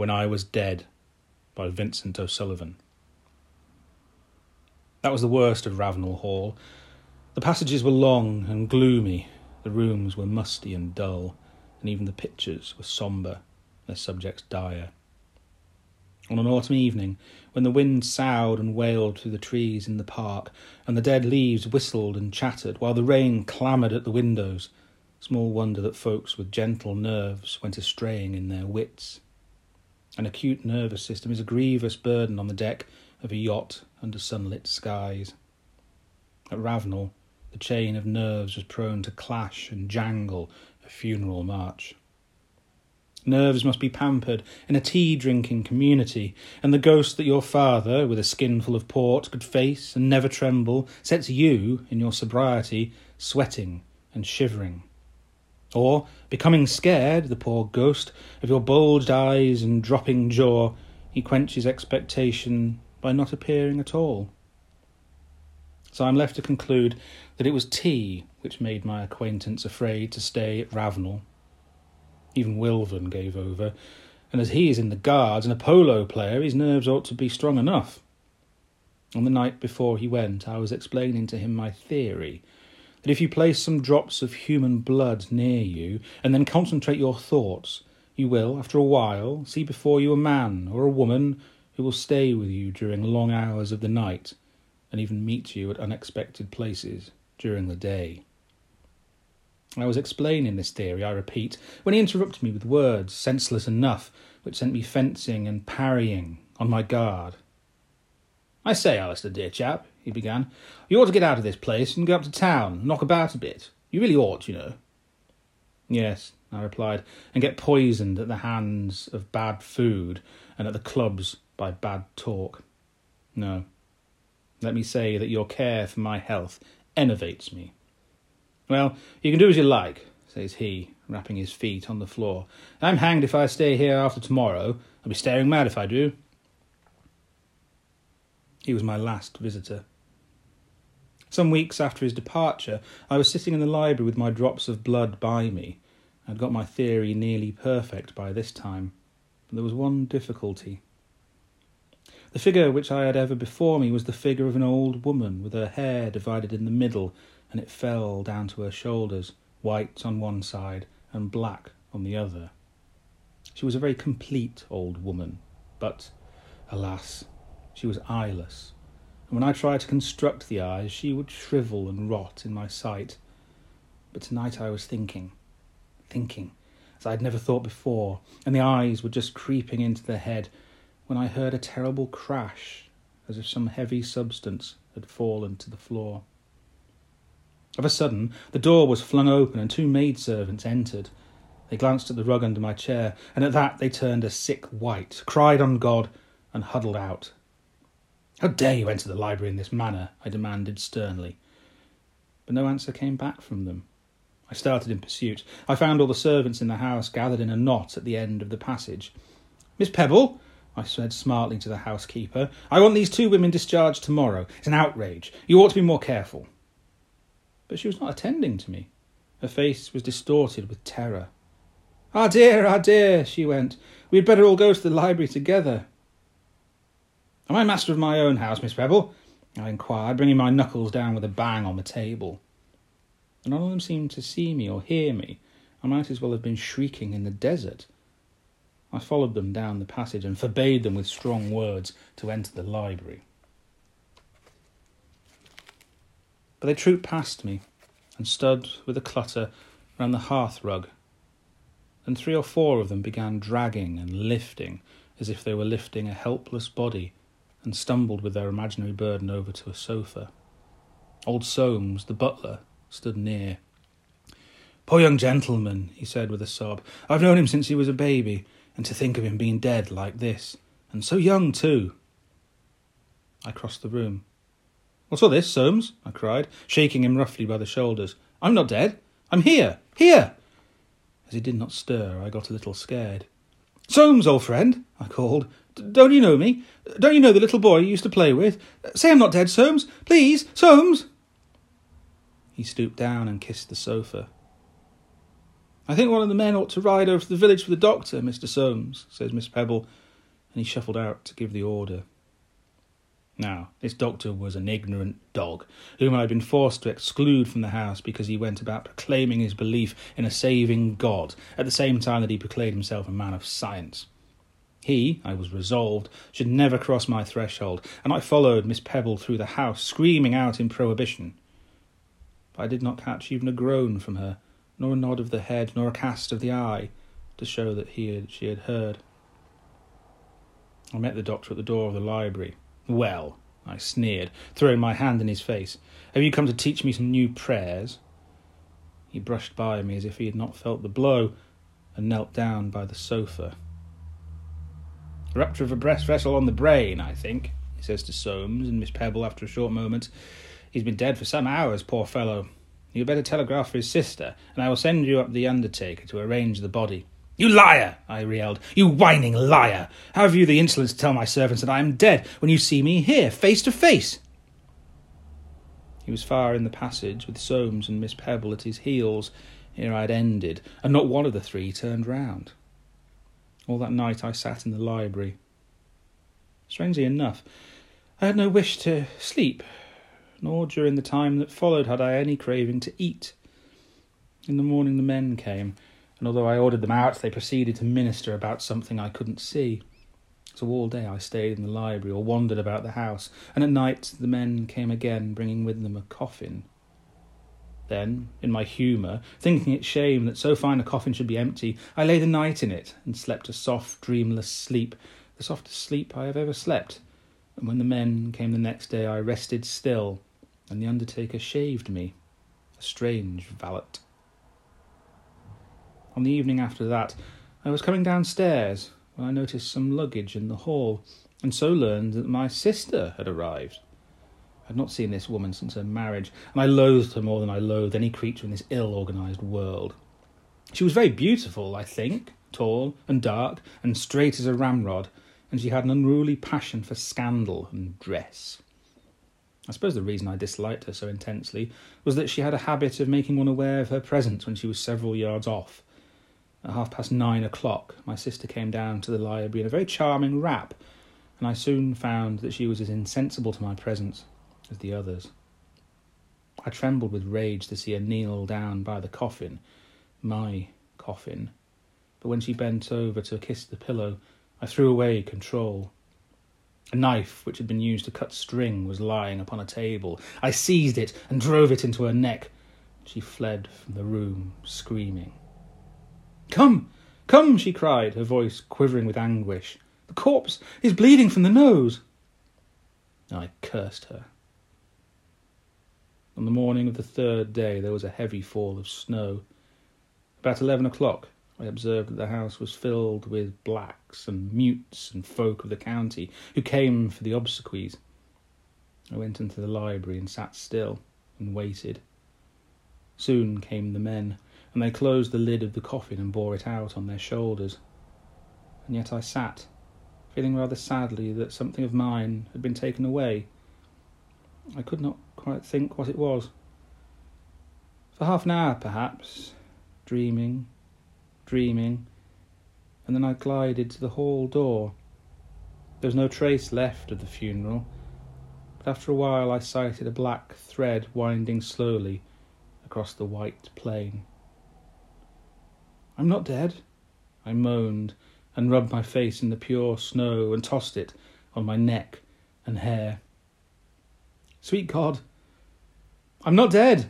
When I Was Dead by Vincent O'Sullivan. That was the worst of Ravenel Hall. The passages were long and gloomy, the rooms were musty and dull, and even the pictures were sombre, their subjects dire. On an autumn evening, when the wind soughed and wailed through the trees in the park, and the dead leaves whistled and chattered, while the rain clamoured at the windows, small wonder that folks with gentle nerves went astraying in their wits. An acute nervous system is a grievous burden on the deck of a yacht under sunlit skies. At Ravenel, the chain of nerves was prone to clash and jangle a funeral march. Nerves must be pampered in a tea drinking community, and the ghost that your father, with a skinful of port, could face and never tremble, sets you, in your sobriety, sweating and shivering. Or, becoming scared, the poor ghost, of your bulged eyes and dropping jaw, he quenches expectation by not appearing at all. So I'm left to conclude that it was tea which made my acquaintance afraid to stay at Ravenel. Even Wilvan gave over, and as he is in the Guards and a polo player, his nerves ought to be strong enough. On the night before he went, I was explaining to him my theory that if you place some drops of human blood near you and then concentrate your thoughts, you will, after a while, see before you a man or a woman who will stay with you during long hours of the night and even meet you at unexpected places during the day. I was explaining this theory, I repeat, when he interrupted me with words senseless enough, which sent me fencing and parrying on my guard. I say, Alistair, dear chap, he began, you ought to get out of this place and go up to town, knock about a bit. You really ought, you know. Yes, I replied, and get poisoned at the hands of bad food and at the clubs by bad talk. No. Let me say that your care for my health enervates me. Well, you can do as you like, says he, rapping his feet on the floor. I'm hanged if I stay here after tomorrow. I'll be staring mad if I do. He was my last visitor. Some weeks after his departure, I was sitting in the library with my drops of blood by me. I'd got my theory nearly perfect by this time, but there was one difficulty. The figure which I had ever before me was the figure of an old woman with her hair divided in the middle and it fell down to her shoulders, white on one side and black on the other. She was a very complete old woman, but, alas, she was eyeless, and when I tried to construct the eyes, she would shrivel and rot in my sight. But tonight I was thinking, thinking, as I had never thought before, and the eyes were just creeping into the head when I heard a terrible crash, as if some heavy substance had fallen to the floor. Of a sudden, the door was flung open and two maidservants entered. They glanced at the rug under my chair, and at that they turned a sick white, cried on God, and huddled out. How dare you enter the library in this manner? I demanded sternly. But no answer came back from them. I started in pursuit. I found all the servants in the house gathered in a knot at the end of the passage. Miss Pebble, I said smartly to the housekeeper, I want these two women discharged tomorrow. It's an outrage. You ought to be more careful but she was not attending to me. Her face was distorted with terror. Ah, dear, ah, dear, she went. We had better all go to the library together. Am I master of my own house, Miss Pebble? I inquired, bringing my knuckles down with a bang on the table. none of them seemed to see me or hear me. I might as well have been shrieking in the desert. I followed them down the passage and forbade them with strong words to enter the library. But they trooped past me and stood with a clutter round the hearth rug. And three or four of them began dragging and lifting as if they were lifting a helpless body and stumbled with their imaginary burden over to a sofa. Old Soames, the butler, stood near. Poor young gentleman, he said with a sob. I've known him since he was a baby, and to think of him being dead like this, and so young too. I crossed the room. What's all this, Soames? I cried, shaking him roughly by the shoulders. I'm not dead. I'm here. Here. As he did not stir, I got a little scared. Soames, old friend, I called. Don't you know me? Don't you know the little boy you used to play with? Say I'm not dead, Soames. Please, Soames. He stooped down and kissed the sofa. I think one of the men ought to ride over to the village for the doctor, Mr. Soames, says Miss Pebble, and he shuffled out to give the order. Now, this doctor was an ignorant dog, whom I had been forced to exclude from the house because he went about proclaiming his belief in a saving God, at the same time that he proclaimed himself a man of science. He, I was resolved, should never cross my threshold, and I followed Miss Pebble through the house, screaming out in prohibition. But I did not catch even a groan from her, nor a nod of the head, nor a cast of the eye, to show that he had, she had heard. I met the doctor at the door of the library. Well, I sneered, throwing my hand in his face, have you come to teach me some new prayers? He brushed by me as if he had not felt the blow, and knelt down by the sofa. Rupture of a breast vessel on the brain, I think, he says to Soames and Miss Pebble after a short moment. He's been dead for some hours, poor fellow. You'd better telegraph for his sister, and I will send you up the undertaker to arrange the body. You liar! I yelled. You whining liar! Have you the insolence to tell my servants that I am dead when you see me here, face to face? He was far in the passage with Soames and Miss Pebble at his heels ere I had ended, and not one of the three turned round. All that night I sat in the library. Strangely enough, I had no wish to sleep, nor during the time that followed had I any craving to eat. In the morning the men came and although I ordered them out, they proceeded to minister about something I couldn't see. So all day I stayed in the library or wandered about the house, and at night the men came again, bringing with them a coffin. Then, in my humour, thinking it shame that so fine a coffin should be empty, I lay the night in it and slept a soft, dreamless sleep, the softest sleep I have ever slept. And when the men came the next day, I rested still, and the undertaker shaved me, a strange valet. On the evening after that, I was coming downstairs when I noticed some luggage in the hall, and so learned that my sister had arrived. I had not seen this woman since her marriage, and I loathed her more than I loathed any creature in this ill organised world. She was very beautiful, I think, tall and dark and straight as a ramrod, and she had an unruly passion for scandal and dress. I suppose the reason I disliked her so intensely was that she had a habit of making one aware of her presence when she was several yards off, at half past nine o'clock, my sister came down to the library in a very charming wrap, and I soon found that she was as insensible to my presence as the others. I trembled with rage to see her kneel down by the coffin, my coffin, but when she bent over to kiss the pillow, I threw away control. A knife which had been used to cut string was lying upon a table. I seized it and drove it into her neck. She fled from the room, screaming. Come, come, she cried, her voice quivering with anguish. The corpse is bleeding from the nose. I cursed her. On the morning of the third day, there was a heavy fall of snow. About eleven o'clock, I observed that the house was filled with blacks and mutes and folk of the county who came for the obsequies. I went into the library and sat still and waited. Soon came the men and they closed the lid of the coffin and bore it out on their shoulders. And yet I sat, feeling rather sadly that something of mine had been taken away. I could not quite think what it was. For half an hour, perhaps, dreaming, dreaming, and then I glided to the hall door. There was no trace left of the funeral, but after a while I sighted a black thread winding slowly across the white plain. I'm not dead, I moaned, and rubbed my face in the pure snow and tossed it on my neck and hair. Sweet God, I'm not dead!